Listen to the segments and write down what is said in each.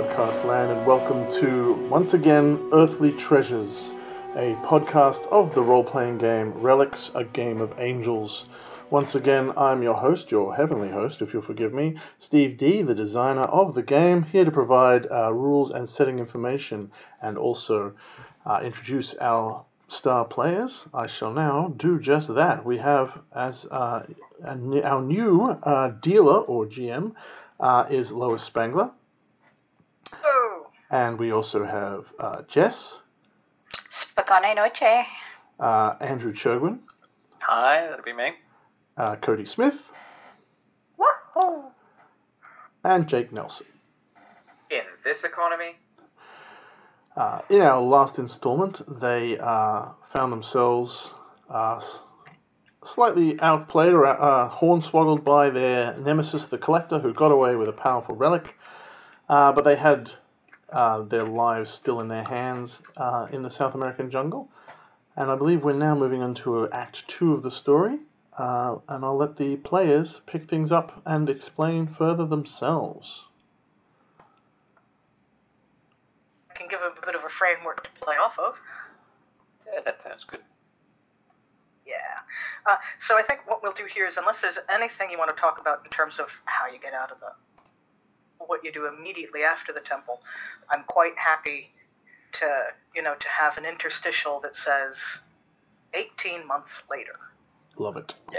Podcast land, and welcome to once again Earthly Treasures, a podcast of the role playing game Relics, a Game of Angels. Once again, I'm your host, your heavenly host, if you'll forgive me, Steve D, the designer of the game, here to provide uh, rules and setting information and also uh, introduce our star players. I shall now do just that. We have as uh, our new uh, dealer or GM uh, is Lois Spangler. And we also have uh, Jess, Spagone Noche. uh, Andrew Chogwin, Hi, that'd be me. uh, Cody Smith, Woohoo! and Jake Nelson. In this economy, Uh, in our last installment, they uh, found themselves uh, slightly outplayed or uh, hornswoggled by their nemesis, the Collector, who got away with a powerful relic. Uh, but they had uh, their lives still in their hands uh, in the South American jungle. And I believe we're now moving into Act 2 of the story. Uh, and I'll let the players pick things up and explain further themselves. I can give a bit of a framework to play off of. yeah, that sounds good. Yeah. Uh, so I think what we'll do here is, unless there's anything you want to talk about in terms of how you get out of the, what you do immediately after the temple, I'm quite happy to, you know, to have an interstitial that says 18 months later. Love it. Yeah,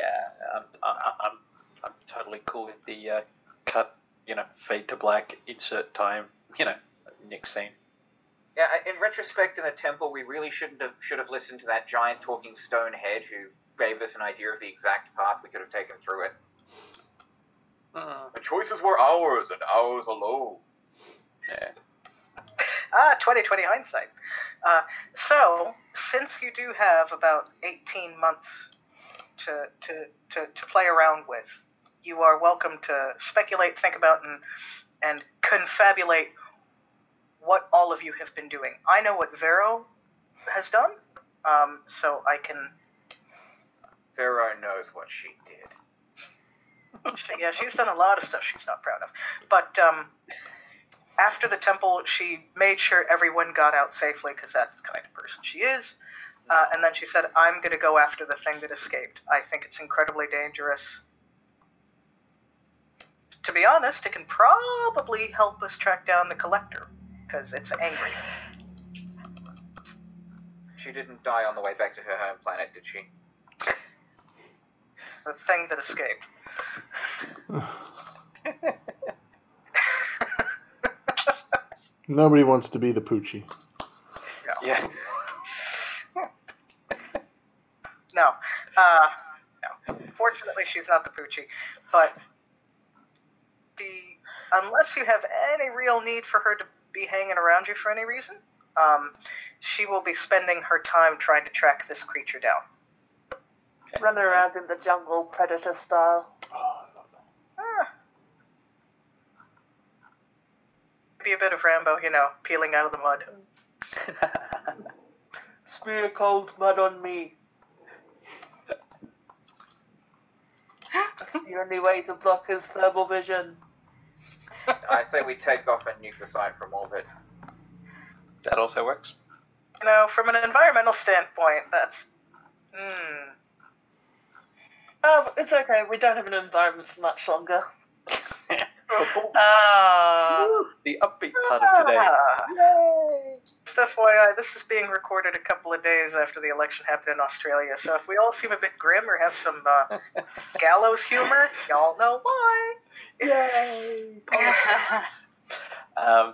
um, I, I- I'm I'm totally cool with the uh, cut, you know, fade to black, insert time, you know, next scene. Yeah, in retrospect, in the temple, we really shouldn't have should have listened to that giant talking stone head who gave us an idea of the exact path we could have taken through it. Mm, The choices were ours and ours alone. yeah. Ah, 2020 hindsight. Uh, so, since you do have about 18 months to, to, to, to play around with, you are welcome to speculate, think about, and, and confabulate what all of you have been doing. I know what Vero has done, um, so I can. Vero knows what she did. Yeah, she's done a lot of stuff she's not proud of. But um, after the temple, she made sure everyone got out safely because that's the kind of person she is. Uh, and then she said, I'm going to go after the thing that escaped. I think it's incredibly dangerous. To be honest, it can probably help us track down the collector because it's angry. She didn't die on the way back to her home planet, did she? The thing that escaped. Nobody wants to be the Poochie. Yeah. No. Uh, no. Fortunately, she's not the Poochie. But the unless you have any real need for her to be hanging around you for any reason, um, she will be spending her time trying to track this creature down. Running around in the jungle, predator style. Ah. Be a bit of Rambo, you know, peeling out of the mud. Spear cold mud on me. That's the only way to block his thermal vision. I say we take off and nuke the site from orbit. That also works. You know, from an environmental standpoint, that's. Hmm. Oh, it's okay. We don't have an environment for much longer. Ah. the upbeat part of today. Ah. Just FYI, this is being recorded a couple of days after the election happened in Australia, so if we all seem a bit grim or have some uh, gallows humor, y'all know why. Yay! um,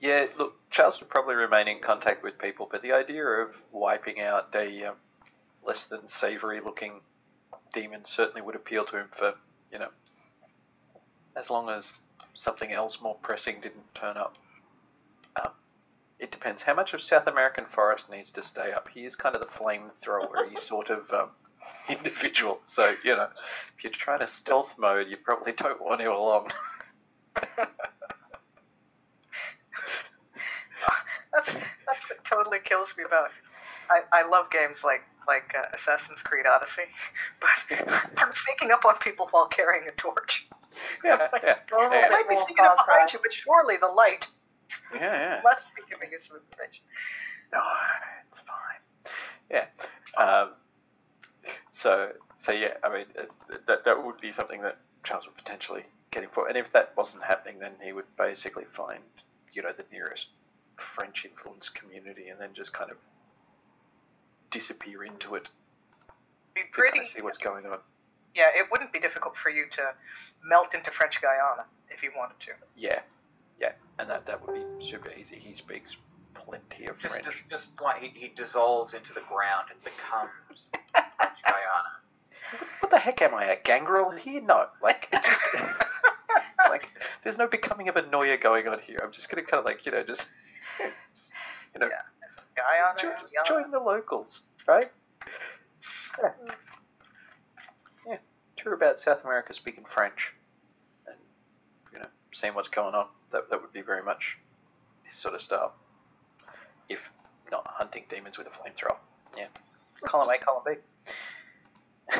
yeah, look, Charles would probably remain in contact with people, but the idea of wiping out a um, less than savoury looking demon certainly would appeal to him for, you know, as long as something else more pressing didn't turn up. Um, it depends how much of South American forest needs to stay up. He is kind of the flamethrower sort of um, individual. So, you know, if you're trying to stealth mode, you probably don't want him along. that's that's what totally kills me about. I, I love games like like uh, Assassin's Creed Odyssey, but I'm sneaking up on people while carrying a torch. yeah, yeah, Oh, yeah, I might be More sneaking up behind you, but surely the light yeah, yeah. must be giving you some information. No, it's fine. Yeah. Um, so, so yeah, I mean, uh, that that would be something that Charles would potentially get him for, and if that wasn't happening, then he would basically find, you know, the nearest French influenced community, and then just kind of disappear into it. Be to pretty. kind of see what's going on. Yeah, it wouldn't be difficult for you to melt into French Guiana if he wanted to. Yeah, yeah, and that that would be super easy. He speaks plenty of Just, French. just, just like he, he dissolves into the ground and becomes French Guiana. What the heck am I, a gangrel here? No, like it just like there's no becoming of a Noya going on here. I'm just gonna kind of like you know just you know Guyana, join, Guyana. join the locals, right? Yeah. Tour about South America speaking French, and you know seeing what's going on. That that would be very much his sort of style. If not hunting demons with a flamethrower. Yeah. Column A, column B.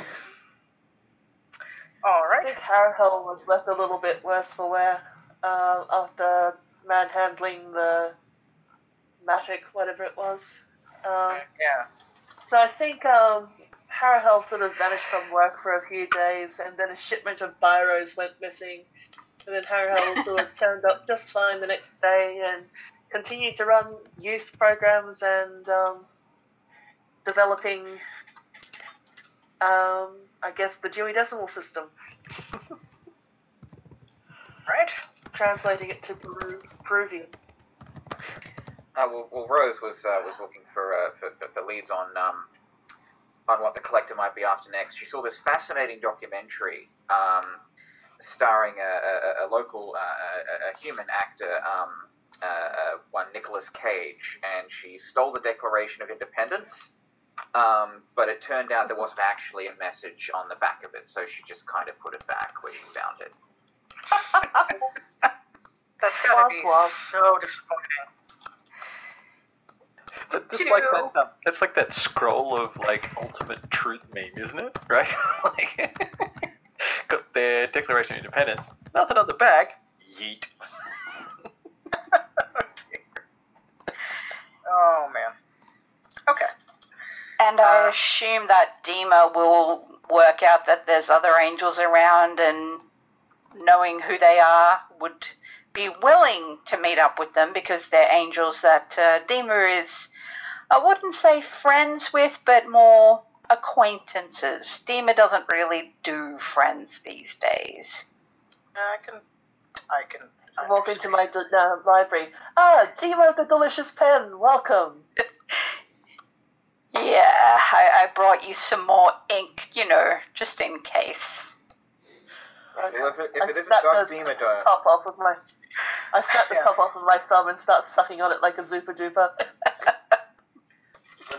All I right. think Harahel was left a little bit worse for wear uh, after manhandling the Matic, whatever it was. Um, Yeah. so I think um, Harahel sort of vanished from work for a few days, and then a shipment of biros went missing. And then Harahel sort of turned up just fine the next day and continued to run youth programs and um, developing, um, I guess, the Dewey Decimal System. Right. translating it to Peru- Peruvian. Uh, well, well, Rose was uh, was looking for, uh, for, for for leads on um, on what the collector might be after next. She saw this fascinating documentary um, starring a, a, a local uh, a, a human actor, um, uh, uh, one Nicolas Cage, and she stole the Declaration of Independence. Um, but it turned out there wasn't actually a message on the back of it, so she just kind of put it back where she found it. That's gotta be Womp womp. so disappointing. That- That's like that. Um, that's like that scroll of like ultimate truth meme, isn't it? Right? like, got their Declaration of Independence. Nothing on the back. Yeet. Oh man. Okay. And I Uh, assume that Dima will work out that there's other angels around and knowing who they are would be willing to meet up with them because they're angels that uh, Dima is, I wouldn't say friends with, but more acquaintances. Steamer doesn't really do friends these days. I can. I can. I walk into my uh, library. Ah, Demo the Delicious Pen, welcome. Yeah, I, I brought you some more ink, you know, just in case. Well, if it, if I it isn't snap Doug the Demodome, top off of my. I snap the Yeah. top off of my thumb and start sucking on it like a Zupa Duper.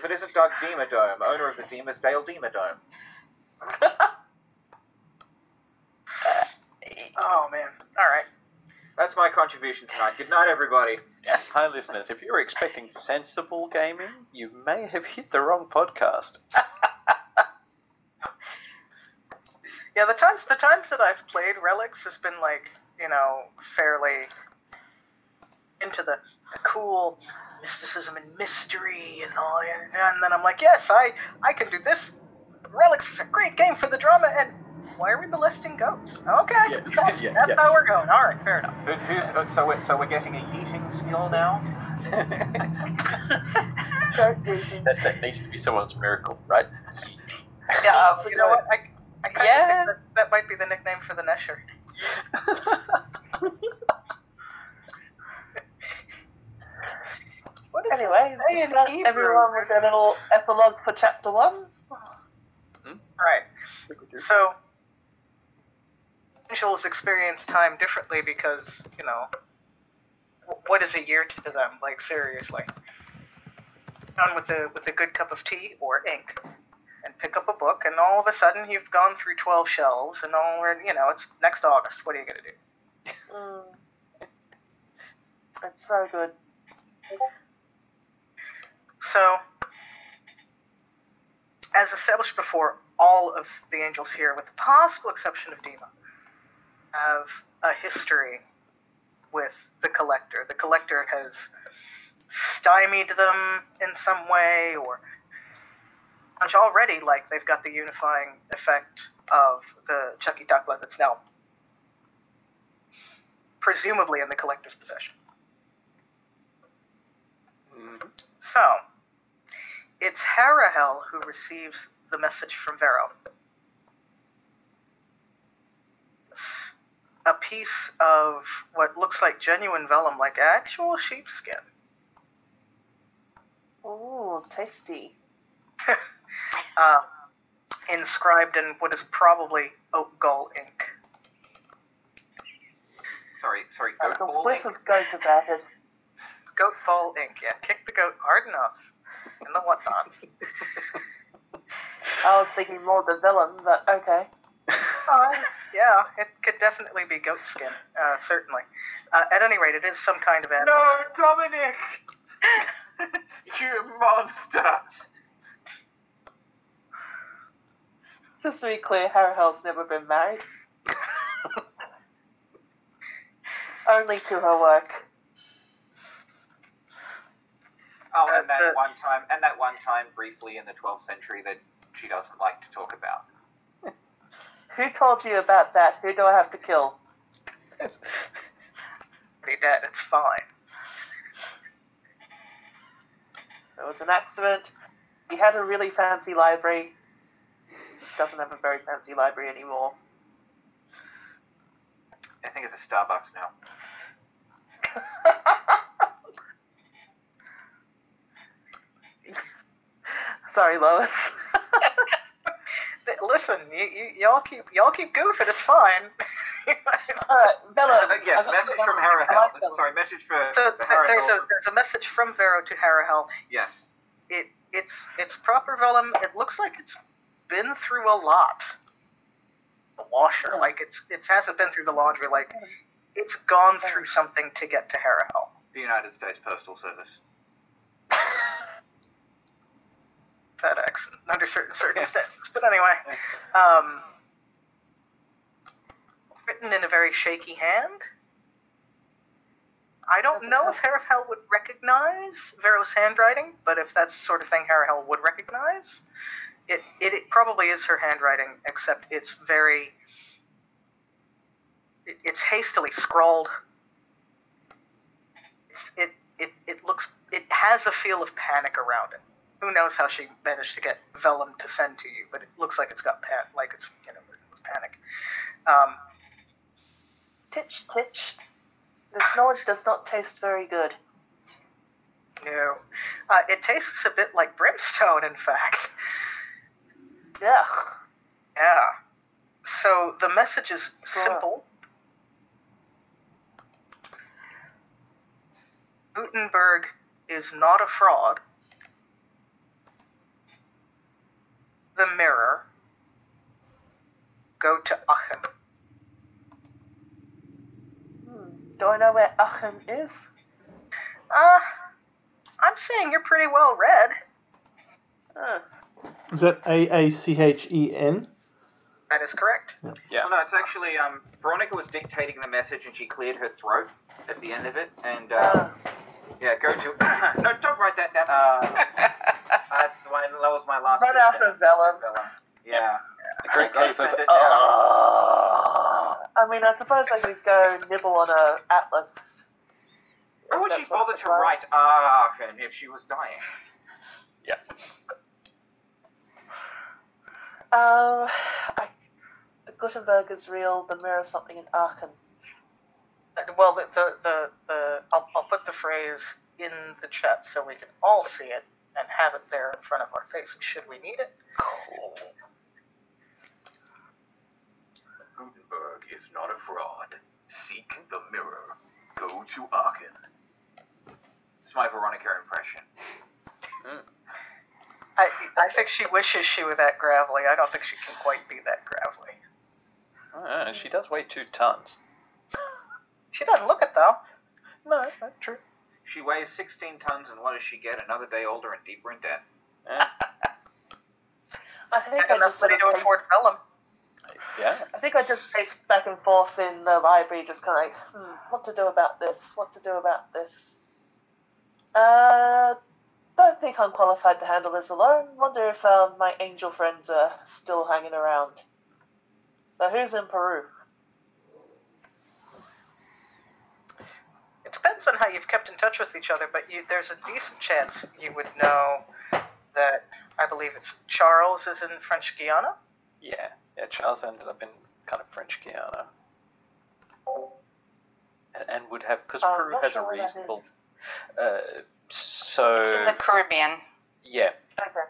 if it isn't Doug Demodome, owner of the Demersdale Demodome. Oh man. All right. That's my contribution tonight. Good night, everybody. Hi, listeners. If you're expecting sensible gaming, you may have hit the wrong podcast. Yeah, the times the times that I've played Relics has been like you know fairly into the, the cool mysticism and mystery and all, and, and then I'm like, yes, I I can do this. Relics is a great game for the drama, and why are we molesting goats? Okay, Yeah, that's, yeah, that's yeah. how we're going. All right, fair enough. Who, who's, uh, so, we're, so we're getting a yeeting skill now? Don't do things. That, that needs to be someone's miracle, right? Yeah, That's a you know good- what? I, I kind Yeah. of think that, that might be the nickname for the Nesher. What is Anyway, Hey, is in that Hebrew. everyone with their little epilogue for chapter one? Right. So, angels experience time differently because, you know, what is a year to them? Like seriously, on with a with a good cup of tea or ink, and pick up a book, and all of a sudden you've gone through twelve shelves, and all you know, it's next August. What are you gonna do? Mm. It's so good. So, as established before, all of the angels here, with the possible exception of Dima, have a history with the collector. The collector has stymied them in some way, or which already, like, they've got the unifying effect of the Chucky Ducklet that's now presumably in the collector's possession. Mhm. So, it's Harahel who receives the message from Vero. A piece of what looks like genuine vellum, like actual sheepskin. Ooh, tasty. uh, inscribed in what is probably oak gall ink. Sorry, sorry, That's goat a whiff ink? of goat about it. Goat ball ink, yeah. Kick the goat hard enough. And the whatnots. I was thinking more the villain, but okay. Uh, yeah, it could definitely be goat skin, uh, certainly. Uh, at any rate, it is some kind of animal. No, Dominic! you monster! Just to be clear, Harahel's never been married. Only to her work. Oh, and that one time, and that one time briefly in the 12th century that she doesn't like to talk about. Who told you about that? Who do I have to kill? Pretty dead, it's fine. It was an accident. He had a really fancy library. Doesn't have a very fancy library anymore. I think it's a Starbucks now. Sorry, Lois. Listen, you, you, y'all keep y'all keep goofing. It's fine. Alright, Bella. Uh, yes, message from like Bella. Sorry, message for, so for there's a there's a message from Vero to Harahel. Yes. It it's it's proper vellum. It looks like it's been through a lot. The washer, like it's it hasn't been through the laundry. Like it's gone through something to get to Harahel. The United States Postal Service. FedEx under certain circumstances. But anyway, um, written in a very shaky hand. I don't know if. Harahel would recognize Vero's handwriting, but if that's the sort of thing Harahel would recognize, it, it, it probably is her handwriting, except it's very. It, it's hastily scrawled. It's, it, it, it looks. It has a feel of panic around it who knows how she managed to get vellum to send to you, but it looks like it's got pan- like it's you know with panic. Um, Titch, titch. This knowledge does not taste very good. no, uh, it tastes a bit like brimstone, in fact. Yeah. Yeah. So the message is simple. Gutenberg is not a fraud. The mirror. Go to Aachen. Hmm. Do I know where Aachen is? Uh, I'm saying you're pretty well read. Huh. Is that A A C H E N? That is correct. Yeah. Well, no, it's actually um, Veronica was dictating the message and she cleared her throat at the end of it. And uh, Uh, yeah, go to. no, don't write that down. That's why that was my last. Right after down. Vellum. Vellum. Yeah. A great case of it Oh. down. I mean, I suppose I could go nibble on a atlas. Oh, would she bother to write Aachen if she was dying? Yeah. Uh, I, the Gutenberg is real. The mirror is something in Aachen. Uh, Well, the, the, the, the I'll, I'll put the phrase in the chat so we can all see it and have it there in front of our faces should we need it. Cool. Gutenberg is not a fraud. Seek the mirror. Go to Aachen. It's my Veronica impression. I, I think she wishes she were that gravelly. I don't think she can quite be that gravelly. Uh, she does weigh two tons. She doesn't look it though. No, that's not true. She weighs 16 tons, and what does she get? Another day older and deeper in debt. Yeah. I think Got I enough just sort money of to paced, afford vellum. yeah. I think I just paced back and forth in the library, just kind of like, hmm, what to do about this? What to do about this? Uh, don't think I'm qualified to handle this alone. Wonder if um, my angel friends are still hanging around. So who's in Peru? It depends on how you've kept in touch with each other, but you, there's a decent chance you would know that I believe it's Charles is in French Guiana. Yeah. Yeah, Charles ended up in kind of French Guiana. And, and would have, because Oh, Peru not has sure a reasonable. Uh, so. It's in the Caribbean. yeah. Okay.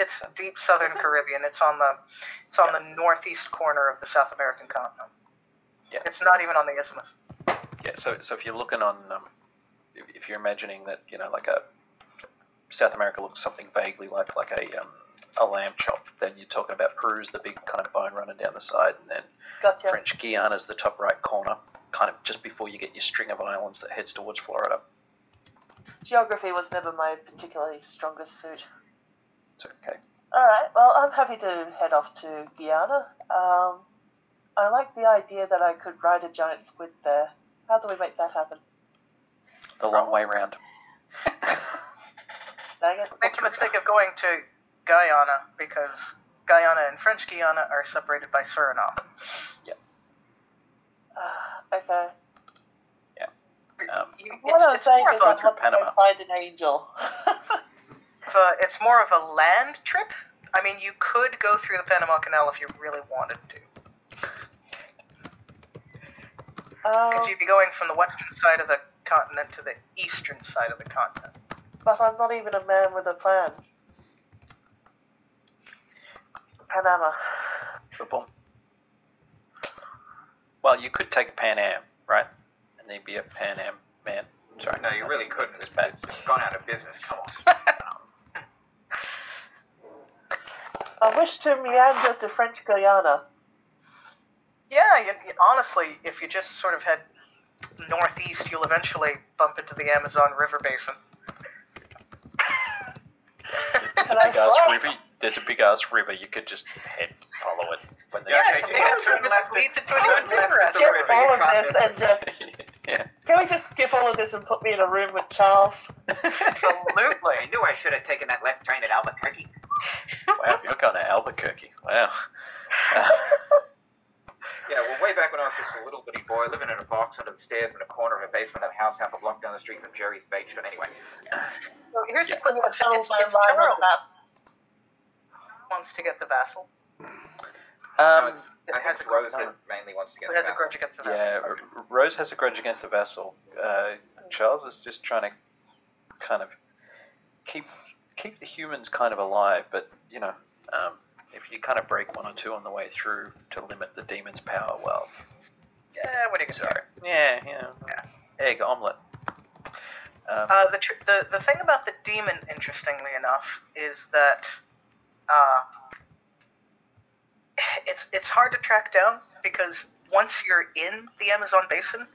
It's deep southern Caribbean. It's on the it's on the northeast corner of the South American continent. Yeah. It's not even on the isthmus. Yeah, so so if you're looking on, um, if, you're imagining that you know like a South America looks something vaguely like like a um, a lamb chop, then you're talking about Peru's the big kind of bone running down the side, and then Gotcha. French Guiana's the top right corner, kind of just before you get your string of islands that heads towards Florida. Geography was never my particularly strongest suit. It's okay. Alright, well, I'm happy to head off to Guyana. Um, I like the idea that I could ride a giant squid there. How do we make that happen? The long way round. Dang it. Make the mistake of going to Guyana because Guyana and French Guiana are separated by Suriname. Yeah. Ah, okay. Um, You- What I'm it's, it's saying more is of I a, through want to find an angel. a- it's more of a land trip. I mean, you could go through the Panama Canal if you really wanted to, because um, you'd be going from the western side of the continent to the eastern side of the continent. but I'm not even a man with a plan. Panama. Boom. Well, you could take Pan Am, right? And then be a Pan Am man. Sorry. No, you really couldn't. It's It's, bad. it's, it's gone out of business. Come on. I wish to meander to French Guiana. Yeah, you, you, honestly, if you just sort of head northeast, you'll eventually bump into the Amazon River basin. There's a big ass river. There's a big ass river. You could just head follow it when they Yeah, Yeah, okay, it's so a yeah, big turn river left that leads at- into an turn even left bigger at the Skip river, all you of can't this miss and just. yeah. Can we just skip all of this and put me in a room with Charles? Absolutely. I knew I should have taken that left train at Albuquerque. Wow, you're going to Albuquerque. Wow. Yeah, well, way back when I was just a little bitty boy living in a box under the stairs in a corner of a basement of a house half a block down the street from Jerry's Bait Shop. Anyway, So here's Yeah. the quick I'm one. gonna It's, it's line on Charles wants to get the vassal. Um, no, it's, I has a- Rose no. that mainly wants to get Who has the a grudge against the vassal? yeah, Rose has a grudge against the vassal. Uh, Charles is just trying to kind of keep keep the humans kind of alive, but you know, um, if you kind of break one or two on the way through to limit the demon's power, well, Yeah, what do you gonna sorry. Yeah, yeah. Egg omelet. Um, Uh, the, tr- the the thing about the demon, interestingly enough, is that uh, it's it's hard to track down because once you're in the Amazon basin,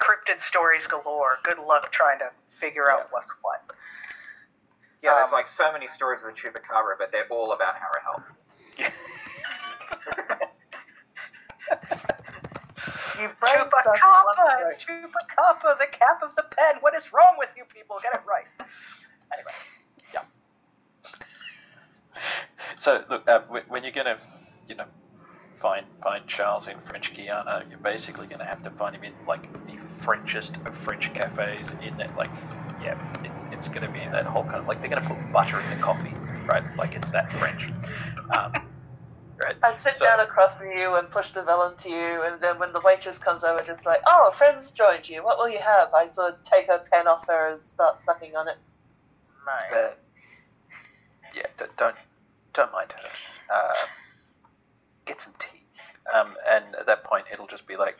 cryptid stories galore. Good luck trying to figure out what's what. Yeah, there's Um, like so many stories of the Chupacabra, but they're all about Harahel. You brain suck Chupacabra, it's Chupacabra, the cap of the pen. What is wrong with you people? Get it right. Anyway, yeah. So look, uh, when you're gonna, you know, find find Charles in French Guiana, you're basically going to have to find him in like the Frenchest of French cafes. In that, like, yeah, it's it's going to be that whole kind of like they're going to put butter in the coffee, right? Like it's that French. Um, right. I sit So- down across from you and push the melon to you, and then when the waitress comes over, just like, oh, a friend's joined you. What will you have? I sort of take her pen off her and start sucking on it. Uh, yeah, don't don't mind her. Uh, get some tea. Um, and at that point, it'll just be like,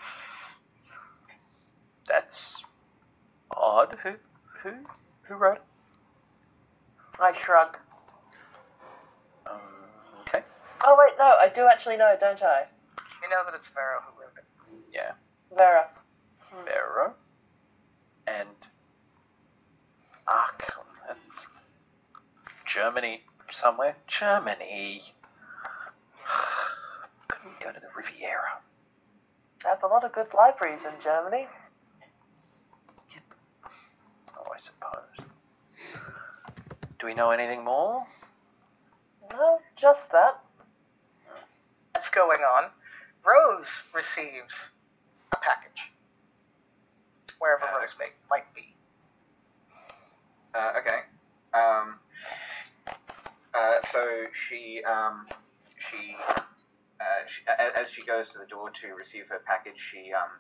"That's odd. Who who who wrote it?" I shrug. Um, okay. Oh wait, no, I do actually know, don't I? You know that it's Vero who wrote it. Yeah, Vera. Vero and Aachen. That's Germany somewhere. Germany. Couldn't go to the Riviera? They have a lot of good libraries in Germany. Oh, I suppose. Do we know anything more? No, just that. That's going on. Rose receives a package. Wherever Uh, Rose may, might be. Uh, okay. Um, uh, so she, um, she, uh, as she goes to the door to receive her package, she, um,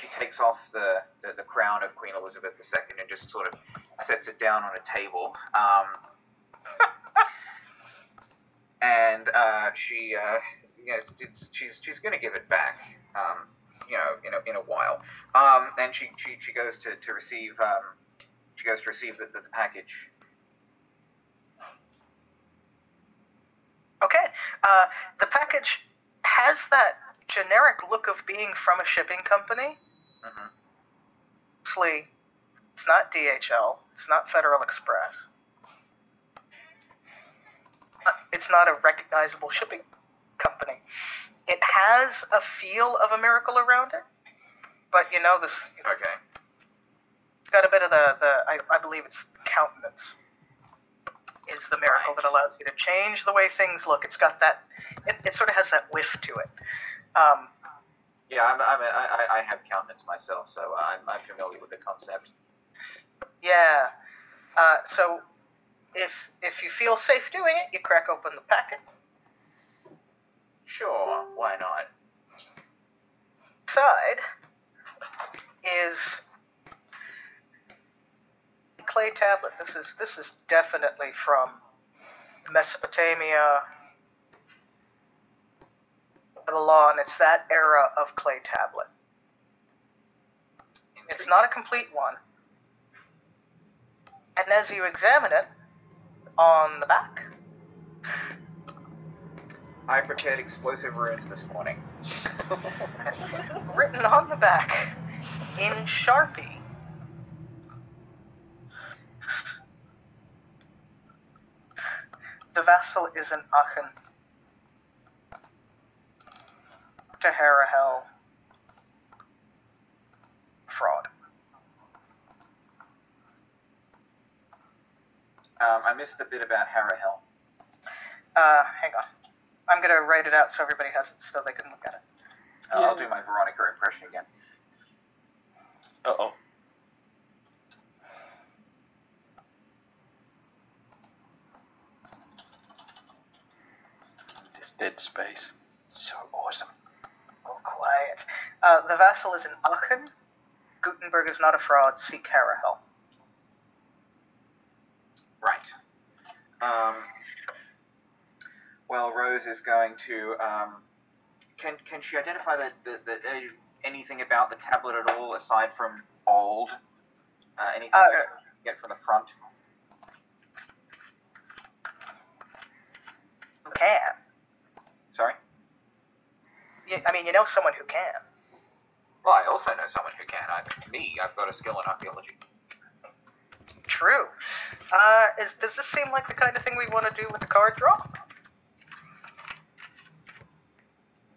she takes off the, the, the crown of Queen Elizabeth II and just sort of sets it down on a table. Um, and uh, she, uh, you know, she's she's going to give it back. Um, you know, in a, in a while. Um, and she, she, she goes to, to receive um, she goes to receive the, the, the package. Okay. Uh, the package has that generic look of being from a shipping company. Mhm. Obviously, it's not DHL. It's not Federal Express. It's not a recognizable shipping company. It has a feel of a miracle around it, but you know this. Okay. It's got a bit of the the. I, I believe it's countenance. Is the miracle Right. that allows you to change the way things look. It's got that. It, it sort of has that whiff to it. Um, Yeah, I'm, I'm, I, I- I have countenance myself, so I'm, I'm familiar with the concept. Yeah. Uh, so if if you feel safe doing it, you crack open the packet. Sure, why not? Inside is clay tablet. This is this is definitely from Mesopotamia, Babylon. It's that era of clay tablet. It's not a complete one. And as you examine it, on the back, I prepared explosive runes this morning. written on the back in Sharpie. The vassal is an Aachen. To Harahel. Fraud. Um, I missed a bit about Harahel. Uh, hang on. I'm gonna write it out so everybody has it so they can look at it. Uh, I'll do my Veronica impression again. Uh oh. This dead space. So awesome. Oh, quiet. Uh, the vassal is an Aachen. Gutenberg is not a fraud. Seek Harahel. Right. Um, well, Rose is going to. Um, can can she identify the, the, the anything about the tablet at all aside from old? Uh, anything Uh, get from the front? Who can? Sorry. You, I mean, you know someone who can. Well, I also know someone who can. I, me, I've got a skill in archaeology. True. Uh, is, does this seem like the kind of thing we want to do with the card draw?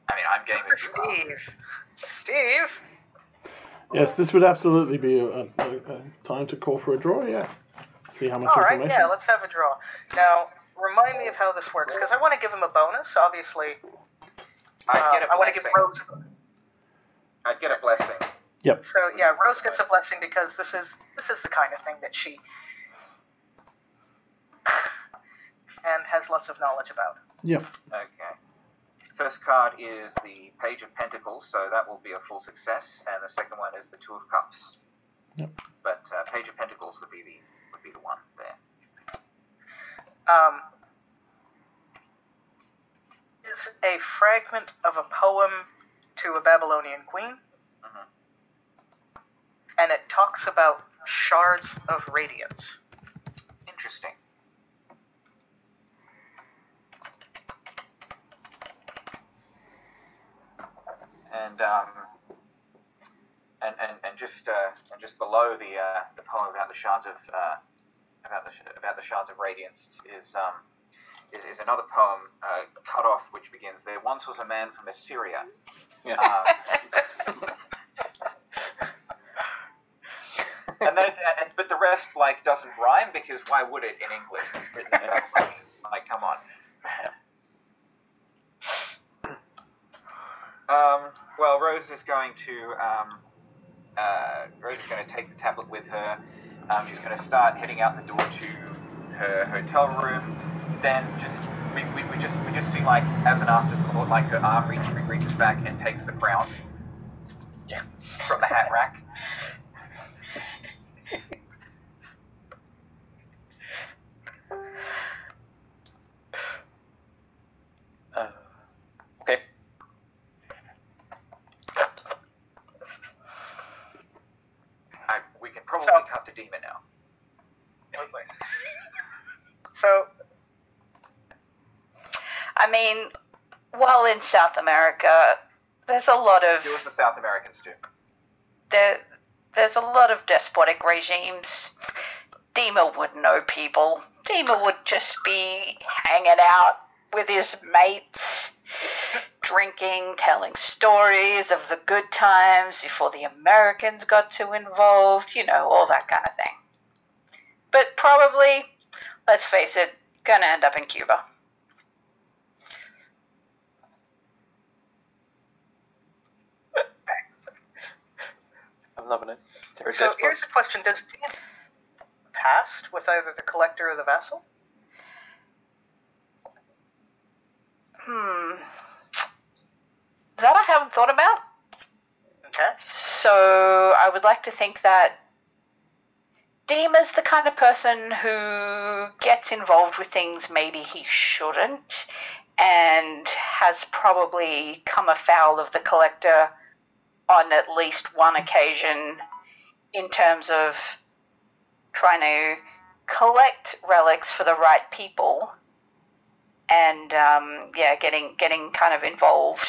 I mean, I'm game For if. Steve. Steve? Yes, this would absolutely be a, a, a time to call for a draw. Yeah. See how much All right, information. yeah, let's have a draw. Now, remind me of how this works, because I want to give him a bonus. Obviously, I'd Um, get a I want to give blessing. Rose. I'd get a blessing. Yep. So yeah, Rose gets a blessing because this is this is the kind of thing that she and has lots of knowledge about. Yep. Okay. First card is the Page of Pentacles, so that will be a full success, and the second one is the Two of Cups. Yep. But uh, Page of Pentacles would be the would be the one there. Um, is a fragment of a poem to a Babylonian queen, Mhm. and it talks about shards of radiance. Interesting. And um, and, and, and just uh, and just below the uh, the poem about the shards of uh, about the sh- about the shards of radiance is um, is, is another poem uh, cut off which begins there once was a man from Assyria. Yeah. Um, and then, and, but the rest like doesn't rhyme because why would it in English? It's written in French. like, come on. Um, well, Rose is going to um, uh, Rose is going to take the tablet with her. Um, she's going to start heading out the door to her hotel room. Then just we, we, we just we just see like as an afterthought, like her arm reach, reaches back and takes the crown yeah. from the hat rack. Uh, okay. I, we can probably So- cut to Demon now. So I mean, while in South America, there's a lot of Do as the South Americans do. there, there's a lot of despotic regimes. Dima would know people. Dima would just be hanging out with his mates, drinking, telling stories of the good times before the Americans got too involved, you know, all that kind of thing. But probably, let's face it, gonna end up in Cuba. I'm loving it. They're a So despot. here's the question: Does Dean past with either the collector or the vassal? Hmm. That I haven't thought about. Okay. So I would like to think that Dima's the kind of person who gets involved with things maybe he shouldn't and has probably come afoul of the collector on at least one occasion in terms of trying to collect relics for the right people and um, yeah getting getting kind of involved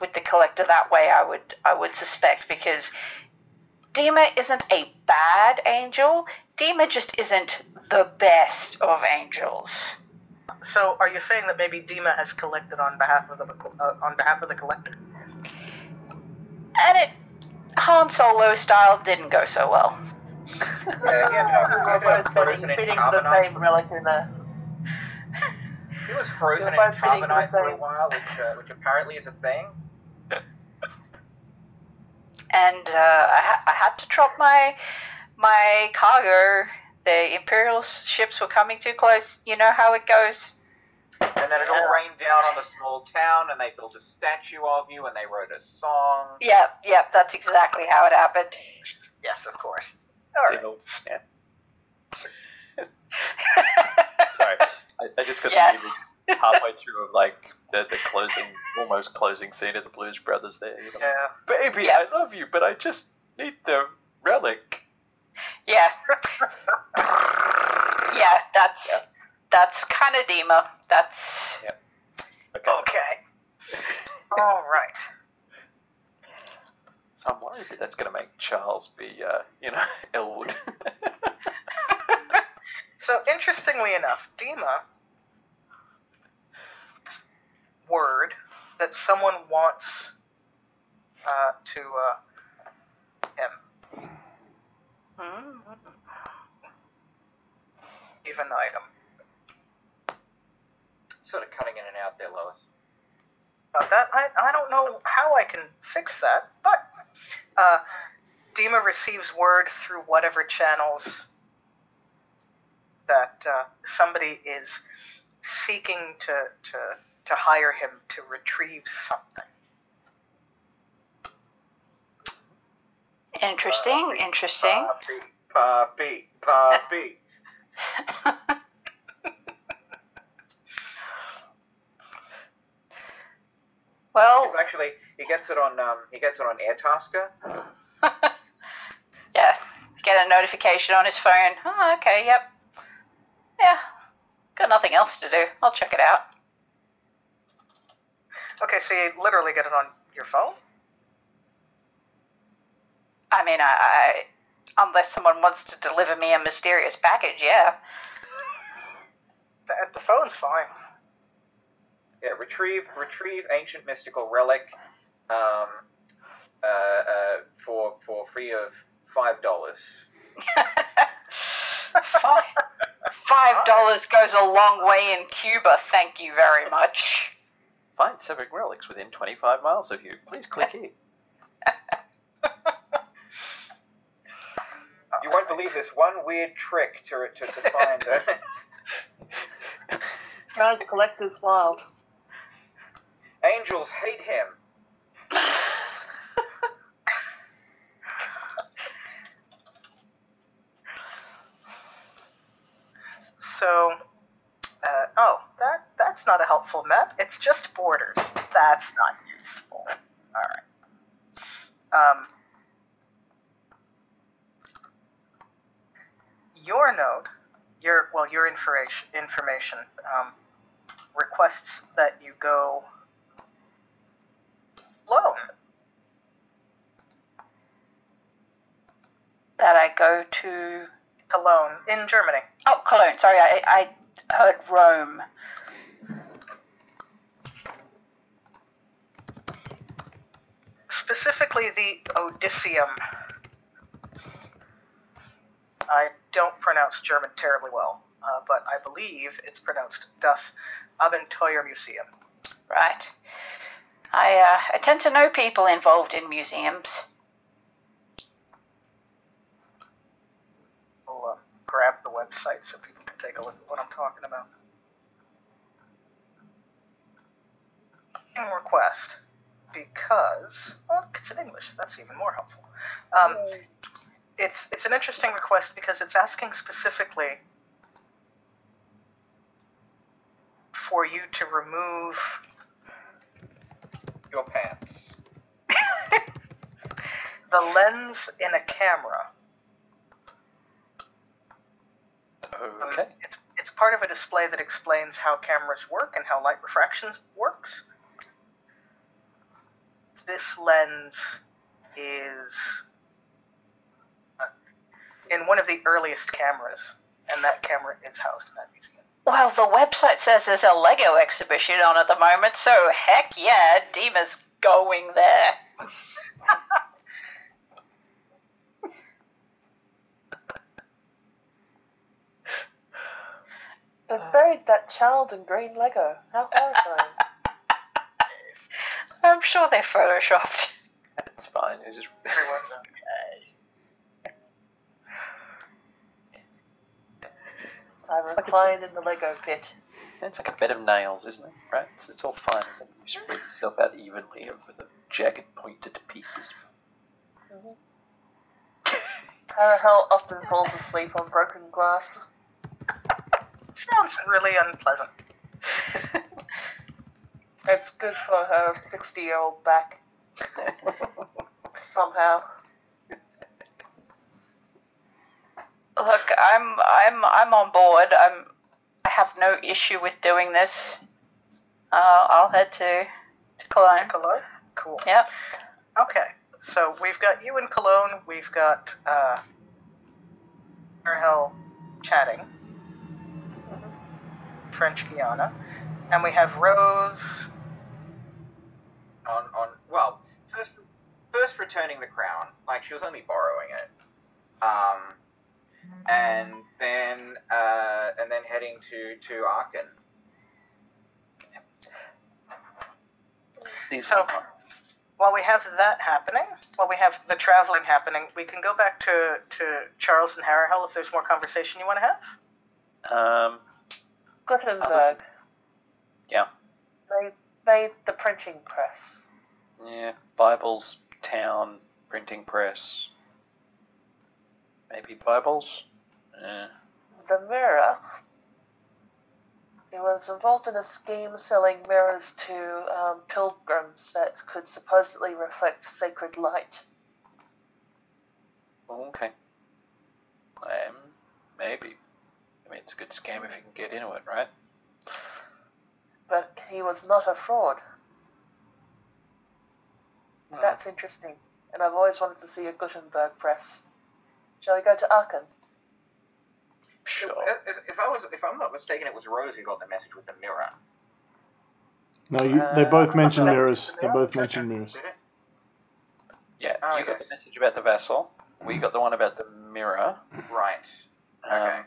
with the collector that way I would I would suspect because Dima isn't a bad angel. Dima just isn't the best of angels. So are you saying that maybe Dima has collected on behalf of the uh, on behalf of the collector? And it Han Solo style didn't go so well. Yeah, he ended up, he We're ended up both frozen bidding, in bidding for the same relic in a. He was frozen in We're both bidding for the carbonite for a while, which uh, which apparently is a thing. and uh, I, ha- I had to drop my my cargo. The Imperial ships were coming too close. You know how it goes. And then it all rained down on the small town, and they built a statue of you, and they wrote a song. Yep, yep, that's exactly how it happened. Yes, of course. Diddle. Yeah. Sorry, I, I just got Yes. the image halfway through of like the, the closing, almost closing scene of the Blues Brothers. There, you know? Yeah. baby, Yeah. I love you, but I just need the relic. yeah, yeah, that's Yeah. That's kind of Dima. That's Okay. Okay. All right. I'm worried that that's going to make Charles be, uh, you know, Elwood. So interestingly enough, Dima word that someone wants uh, to uh, him hmm, leave an item. Sort of cutting in and out there, Lois. about that. I, I don't know how I can fix that, but uh, Dima receives word through whatever channels that uh, somebody is seeking to, to, to hire him to retrieve something. Interesting, interesting. Puppy, puppy, puppy. Well, actually, he gets it on um, he gets it on Airtasker. yeah, get a notification on his phone. Oh, okay, yep. Yeah, got nothing else to do. I'll check it out. Okay, so you literally get it on your phone? I mean, I, I unless someone wants to deliver me a mysterious package, yeah. The, the phone's fine. Yeah, retrieve retrieve ancient mystical relic, um, uh, uh, for for free of five dollars. Five five dollars goes a long way in Cuba. Thank you very much. Find seven relics within 25 miles of you. Please click here. You won't believe this one weird trick to to, to find. Uh, Guys, collector's wild. Angels hate him. So, uh, oh, that that's not a helpful map. It's just borders. That's not useful. All right. Um, your node, your well, your information information um, requests that you go lone. That I go to Cologne in Germany. oh Cologne. Sorry, I I heard Rome. specifically the Odysseum. I don't pronounce German terribly well, uh, but I believe it's pronounced Das Abenteuermuseum. Right. I uh, I tend to know people involved in museums. I'll uh, grab the website so people can take a look at what I'm talking about. In request, because well, it's in English. That's even more helpful. Um, it's it's an interesting request because it's asking specifically for you to remove Your pants. the lens in a camera. Um, Okay. It's it's part of a display that explains how cameras work and how light refractions works. This lens is uh, in one of the earliest cameras, and that camera is housed in that museum. Well, the website says there's a Lego exhibition on at the moment, so heck yeah, Dima's going there. They've uh. buried that child in green Lego. How horrifying. I'm sure they photoshopped. It's fine. It's just Everyone's okay. I reclined in the Lego pit. it's like a bed of nails, isn't it? Right? It's, it's all fine. It's like you spread yourself out evenly over the jagged, pointed pieces. Mm-hmm. Harahel often falls asleep on broken glass. Sounds really unpleasant. It's good for her 60 year old back, somehow. Look, I'm I'm I'm on board. I'm I have no issue with doing this. Uh, I'll head to to Cologne. Cologne? Cool. Yep. Okay, so we've got you in Cologne. We've got uh, Arhel chatting, French Guiana, and we have Rose. on on well first first returning the crown like she was only borrowing it um and then uh and then heading to to Aachen These So- While we have that happening, while we have the traveling happening, we can go back to, to Charles and Harahel if there's more conversation you want to have. um, Gutenberg yeah, They made the printing press. yeah. Bibles, town, printing press. Maybe Bibles. Yeah. The mirror. He was involved in a scheme selling mirrors to um, pilgrims that could supposedly reflect sacred light. Okay. Um, maybe. I mean, it's a good scam if you can get into it, right? But he was not a fraud. Hmm. That's interesting. And I've always wanted to see a Gutenberg press. Shall we go to Aachen? Sure. If, if I was, if I'm not mistaken, it was Rose who got the message with the mirror. No, you, they both Uh, mention that's mirrors. the They mirror? both mentioned mirrors. Yeah, Ah, you got the message about the vessel. We got the one about the mirror. Right. Um, Okay.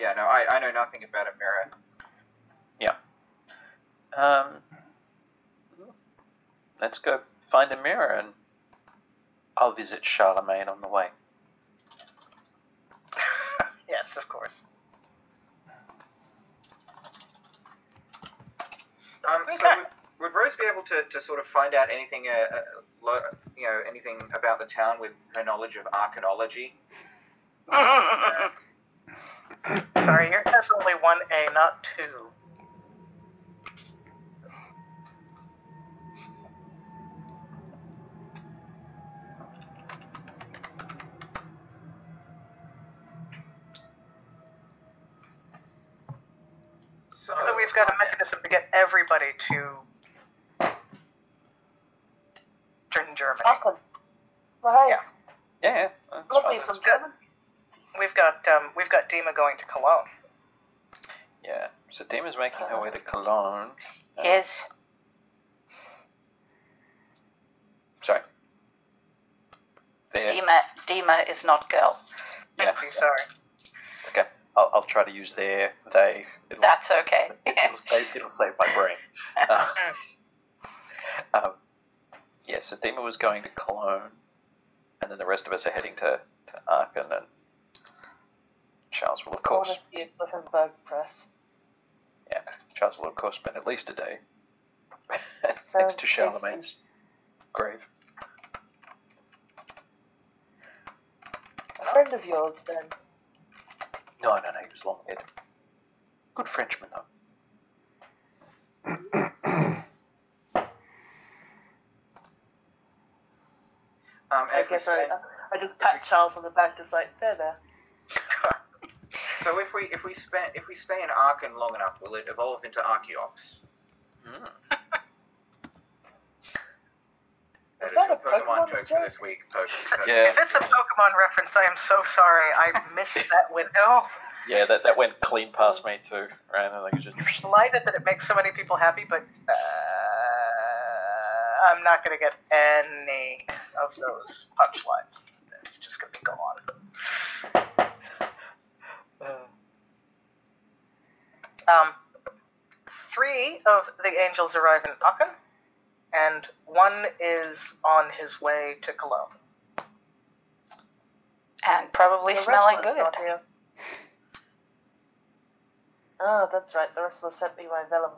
Yeah. No, I, I know nothing about a mirror. Yeah. Um, let's go find a mirror and I'll visit Charlemagne on the way. yes, of course. Um, so Okay. would, would Rose be able to, to sort of find out anything, uh, uh, you know, anything about the town with her knowledge of archaeology? Sorry, your test only one A, not two. So, So we've got a mechanism to get everybody to German Germany. Aachen. Well, hey, Yeah. Yeah, yeah. That's lovely fine. some German. We've got um, we've got Dima going to Cologne. Yeah. So Dima's making her way to Cologne. Uh, Is Sorry. There. Dima Dima is not girl. Yeah. I'm sorry. It's okay. I'll, I'll try to use their, they. It'll, That's okay. it'll, save, it'll save my brain. Uh, um, yeah, so Dima was going to Cologne, and then the rest of us are heading to, to Aachen, and Charles will, of I course, want to see a Gutenberg press. yeah, Charles will, of course, spend at least a day Sounds next to tasty. Charlemagne's grave. A friend of yours, then. No, no, no, he was long dead. Good Frenchman, though. um, I guess I, I just pat Charles on the back, just like, there, there. So if we if we spend if we stay in Aachen long enough, will it evolve into Archeops? Mm. That Is is that your a Pokemon joke for this week, Pokemon. Yeah. If it's a Pokemon reference, I am so sorry. I missed that window. Yeah, that, that went clean past me, too. Right? I think just. Delighted that it makes so many people happy, but uh, I'm not going to get any of those punchlines. It's just going to be gone. Um, three of the angels arrive in Aachen, and one is on his way to Cologne. And probably The smelling good. not here. Ah, that's right. The wrestler sent me my vellum.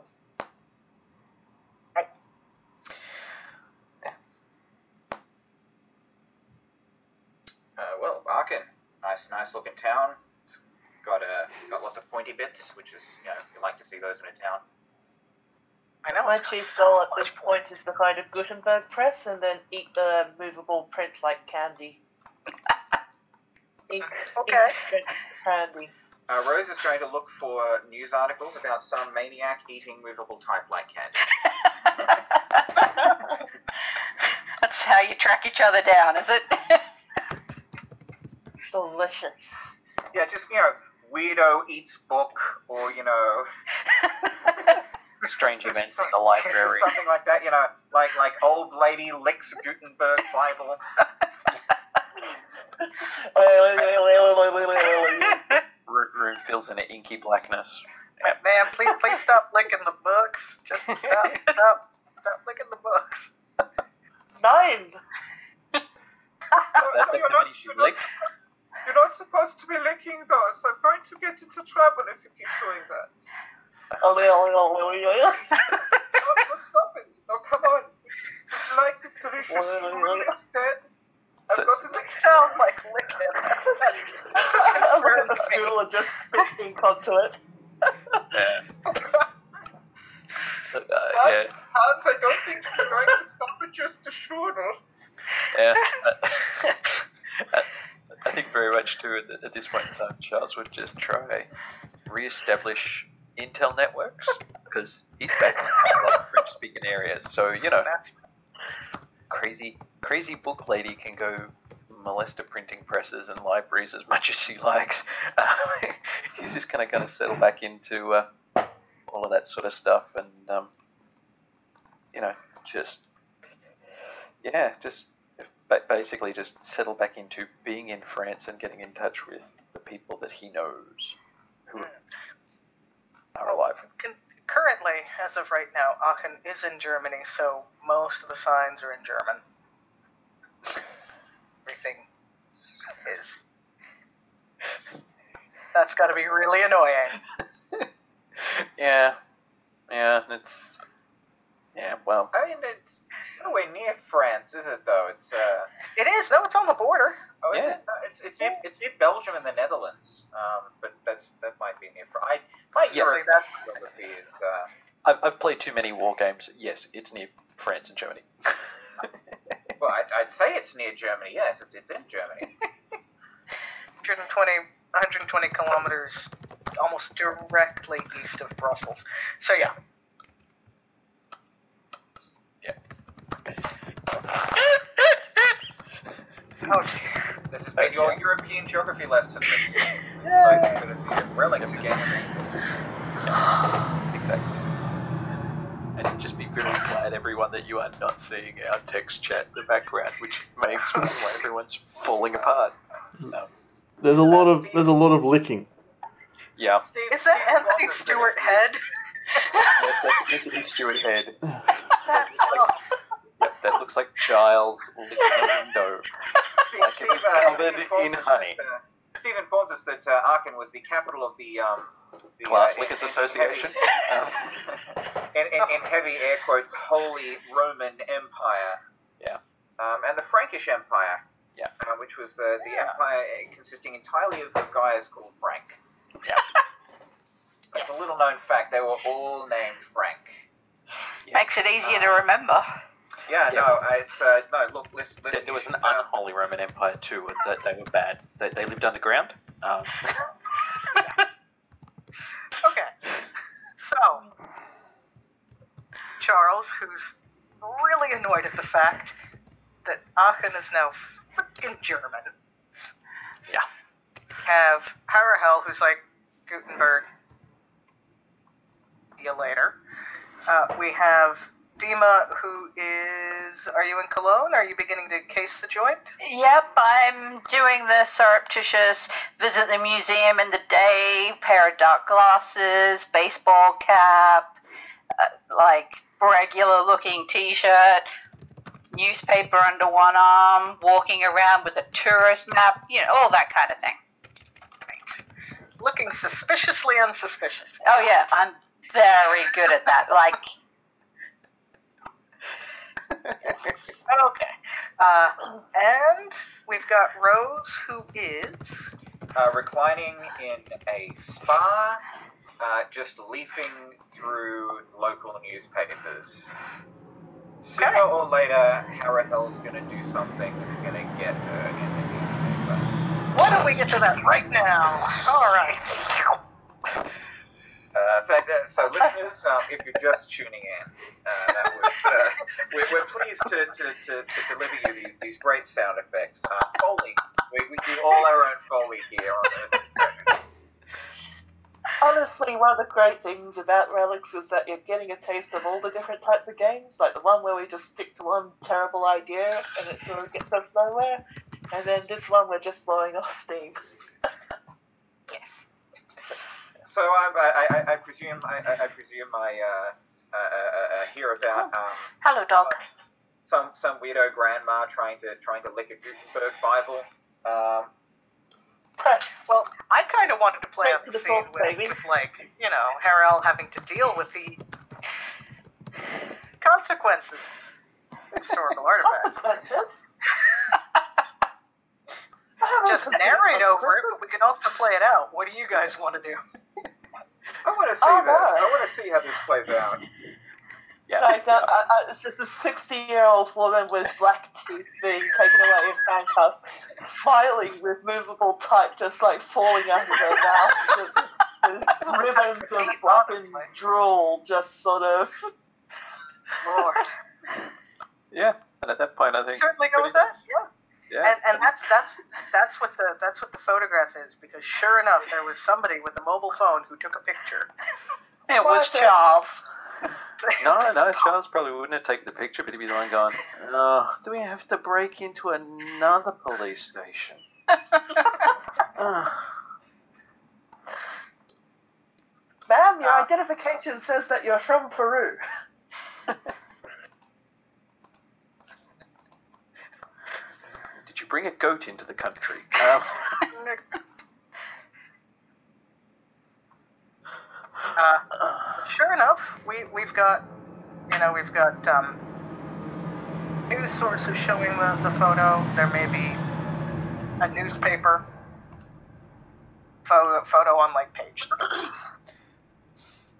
Uh, well, Aachen, nice, nice looking town. It's got uh, got lots of pointy bits, which is you know you like to see those in a town. I know. My chief so goal at much this point is to find a Gutenberg press and then eat the movable print like candy. Ink, Okay. ink candy. Uh, Rose is going to look for news articles about some maniac eating movable type like candy. That's how you track each other down, is it? Delicious. Yeah, just you know, weirdo eats book, or you know, strange events at the library, something like that. You know, like like old lady licks Gutenberg Bible. room fills in an inky blackness. Man, please, please stop licking the books. Just stop, stop, stop licking the books. Nine. That's the committee she licked supposed to be licking those. I'm going to get into trouble if you keep doing that. Oh, yeah, oh, yeah, oh, yeah, oh yeah. stop it. No, come on. Would you like this delicious food instead? I've got to make sound like licking. I was the school and just spit ink onto it. Yeah. Uh, yeah. I don't think you're going to stop at just a strudel. Yeah. Uh, Think very much too at, at this point in time, Charles would just try re-establish Intel networks because he's back in of French-speaking areas. So you know, crazy, crazy book lady can go molest the printing presses and libraries as much as she likes. Uh, he's just kind of going to settle back into uh, all of that sort of stuff, and um, you know, just yeah, just basically just settle back into being in France and getting in touch with the people that he knows who hmm. are alive. Currently, as of right now, Aachen is in Germany, so most of the signs are in German. Everything is. That's got to be really annoying. Yeah, yeah, it's yeah. Well, I mean, it's nowhere near France, is it? Though it's uh, It is. No, it's on the border. oh, is Yeah. it? No, it's it's near, it's near Belgium and the Netherlands. Um, but that's that might be near France. I, my Yeah. European geography is uh, I've, I've played too many war games. Yes, it's near France and Germany. well, I'd, I'd say it's near Germany. Yes, it's it's in Germany. 120, 120 kilometers, almost directly east of Brussels. So yeah. Oh dear. This has been your European geography lesson. Right, courtesy of relics again. exactly. And just be very glad, everyone, that you are not seeing our text chat in the background, which makes explain why everyone's falling apart. So, um, There's a lot of there's a lot of licking. yeah, Steve, Is that Steve Anthony Wonder's Stewart head? yes, that's Anthony Stewart head. That, Yep, that looks like Giles licking a window. Steve, Like it was uh, covered Steve in us honey. That, uh, Steve informs us that uh, Aachen was the capital of the um, the, Class uh, Lickers in- in Association. heavy- in, in, in heavy air quotes, Holy Roman Empire. Yeah. Um, and the Frankish Empire. Yeah. Uh, which was the, the Yeah. empire consisting entirely of guys called Frank. Yeah. It's a little known fact, they were all named Frank. Makes it easier to remember. Yeah, Yeah. no, it's, uh, no, look, listen, There, listen. there was an uh, unholy Roman Empire too. That they were bad. They, they lived underground. Um, okay. So, Charles, who's really annoyed at the fact that Aachen is now freaking German. Yeah. Have Harahel, who's like, Gutenberg, see you later. Uh, we have Dima, who is. Are you in Cologne? Are you beginning to case the joint? Yep, I'm doing the surreptitious visit the museum in the day, pair of dark glasses, baseball cap, uh, like regular looking t shirt, newspaper under one arm, walking around with a tourist map, you know, all that kind of thing. Looking suspiciously unsuspicious. Oh, yeah, I'm very good at that. Like, Okay. Uh, and we've got Rose, who is. uh, reclining in a spa, uh, just leafing through local newspapers. Sooner Okay. or later, Harahel's gonna do something that's gonna get her in the newspaper. Why don't we get to that right now? All right. Uh, uh, so listeners, um, if you're just tuning in, uh, that was, uh, we're, we're pleased to, to, to, to deliver you these, these great sound effects. Uh, Foley, we, we do all our own Foley here on Honestly, one of the great things about Relics is that you're getting a taste of all the different types of games. Like the one where we just stick to one terrible idea and it sort of gets us nowhere. And then this one we're just blowing off steam. So I, I, I, presume I, I presume I uh, uh, uh, uh, hear about um, hello, dog. some some weirdo grandma trying to trying to lick a Gutenberg Bible. Um, Press. Well, I kind of wanted to play Straight out the the scene with, baby. with, like, you know, Harrell having to deal with the Consequences. Historical artifacts. Consequences. I haven't Just narrate over it, but we can also play it out. What do you guys want to do? I want to see Oh, this. no. I want to see how this plays out. Yeah. Like that, I, I, it's just a 60-year-old woman with black teeth being taken away in handcuffs, smiling with movable type just like falling out of her mouth, with, with ribbons of fucking drool just sort of. Lord. Yeah, and at that point, I think Certainly go with that. Yeah. Yeah, And, and that's that's that's what the that's what the photograph is because sure enough there was somebody with a mobile phone who took a picture. It was What? Charles. No, no, Charles probably wouldn't have taken the picture, but he'd be the one going, "Oh, do we have to break into another police station?" Ah. Ma'am, your Ah. identification says that you're from Peru. Did you bring a goat into the country? Um, Uh, sure enough, we we've got you know we've got um, news sources showing the, the photo. There may be a newspaper photo photo on like page.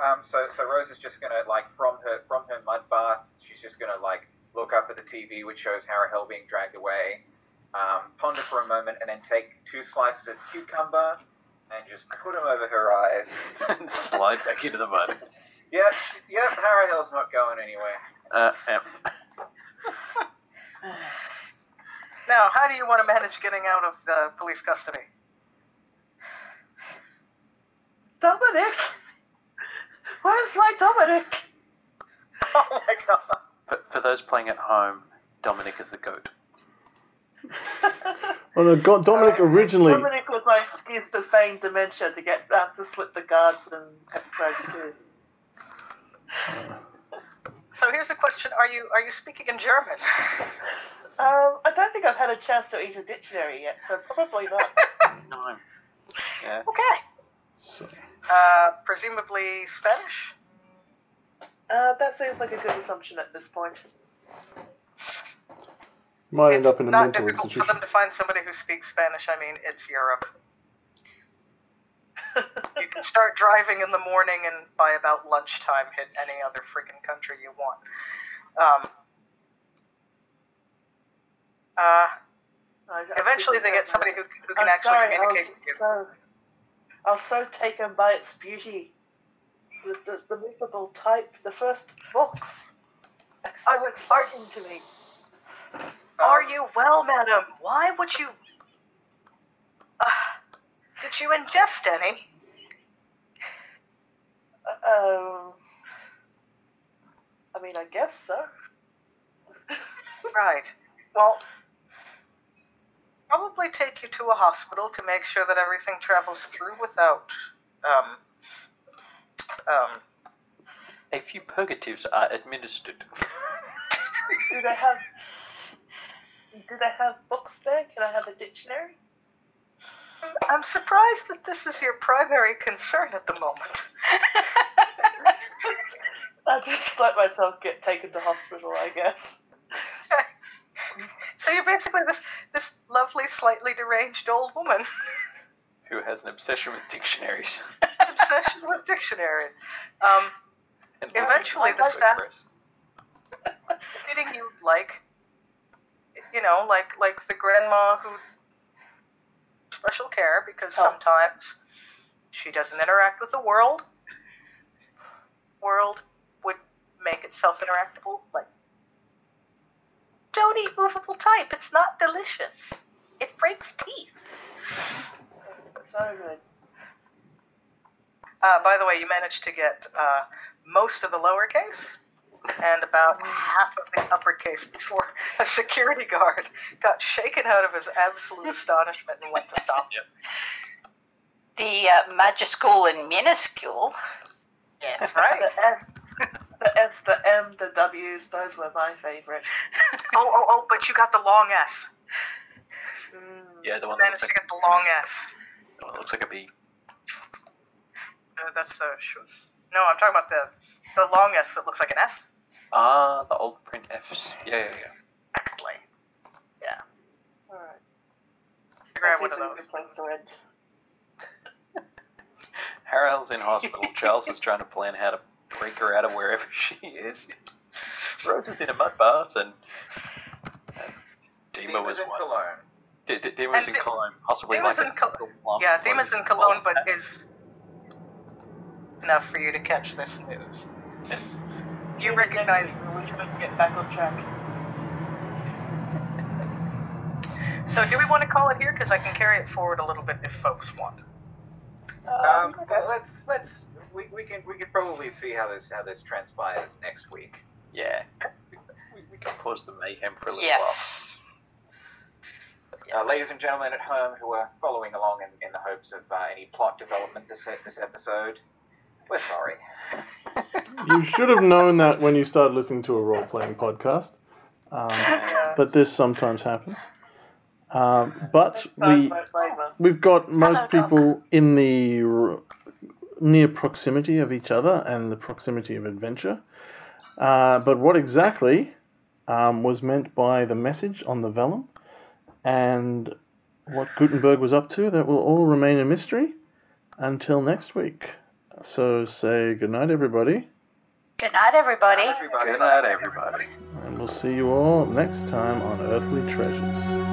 Um, so, so Rose is just gonna like from her from her mud bath, she's just gonna like look up at the TV, which shows Harry Hill being dragged away, um, ponder for a moment, and then take two slices of cucumber and just put them over her eyes. and slide back into the mud. Yep, yep, Harry Hill's not going anywhere. Uh, um, Now, how do you want to manage getting out of the police custody? Dominic! Where's my Dominic? Oh my god! for, for those playing at home, Dominic is the goat. Well, no, God, Dominic originally. Dominic was my excuse to feign dementia to get um, to slip the guards in episode two. So here's a question: Are you are you speaking in German? Um, I don't think I've had a chance to read a dictionary yet, so probably not. No. Yeah. Okay. So, Uh, presumably Spanish. Uh, that seems like a good assumption at this point. might end up in a not mental difficult for institution. them to find somebody who speaks Spanish. I mean, it's Europe. You can start driving in the morning and by about lunchtime hit any other freaking country you want. Um, uh, I- I eventually, they get somebody who, who can I'm actually sorry, I communicate was with you. so, I was so taken by its beauty. The, the, the movable type, the first books. So Are- exciting to me. Are you well, madam? Why would you? Uh, did you ingest any? Um, I mean, I guess so. Right. Well, probably take you to a hospital to make sure that everything travels through without, um, um, A few purgatives are administered. Do they have? Do they have books there? Can I have a dictionary? I'm surprised that this is your primary concern at the moment. I just let myself get taken to hospital, I guess. so you're basically this this lovely, slightly deranged old woman Who has an obsession with dictionaries? obsession with dictionaries. Um, Eventually, the staff- press. fitting you like, you know, like like the grandma who special care because Oh. sometimes she doesn't interact with the world. World would make itself interactable. Like, don't eat movable type. It's not delicious. It breaks teeth. So good. Uh, by the way, you managed to get uh, most of the lowercase and about half of the uppercase before a security guard got shaken out of his absolute astonishment and went to stop you. The uh, majuscule and minuscule. Yeah, that's The right. S, the S, the M, the W's, those were my favorite. oh, oh, oh, but you got the long S. Mm. Yeah, the one that looks managed to like, get the long S. the one that looks like a bee. Uh, that's the sh- no. I'm talking about the the long S that looks like an F. Ah, the old print Fs. Yeah, yeah, yeah. Exactly. Yeah. Alright. Figure out That one of those. like a good place to end. Harrell's in hospital. Charles is trying to plan how to break her out of wherever she is. Rose is in a mud bath, and, and Dima was in one. Cologne. D- D- Dima was in Cologne, possibly Dima's like in Col- single Yeah, of Dima's in. Cologne, but is enough for you to catch this news. You recognize. next week We try get back on track. So, do we want to call it here? Because I can carry it forward a little bit if folks want. Um, but let's let's we, we can we can probably see how this how this transpires next week. Yeah, we, we can pause the mayhem for a little Yes. Uh, ladies and gentlemen at home who are following along in, in the hopes of uh, any plot development this this episode, we're sorry. You should have known that when you started listening to a role playing podcast. Um, but this sometimes happens. Um, but we time, my flavor. we've got most Hello, Doc. people in the r- near proximity of each other and the proximity of adventure. Uh, but what exactly um, was meant by the message on the vellum and what Gutenberg was up to, that will all remain a mystery until next week. So say goodnight, everybody, Good night, everybody. Everybody. Good night, everybody. and we'll see you all next time on Earthly Treasures.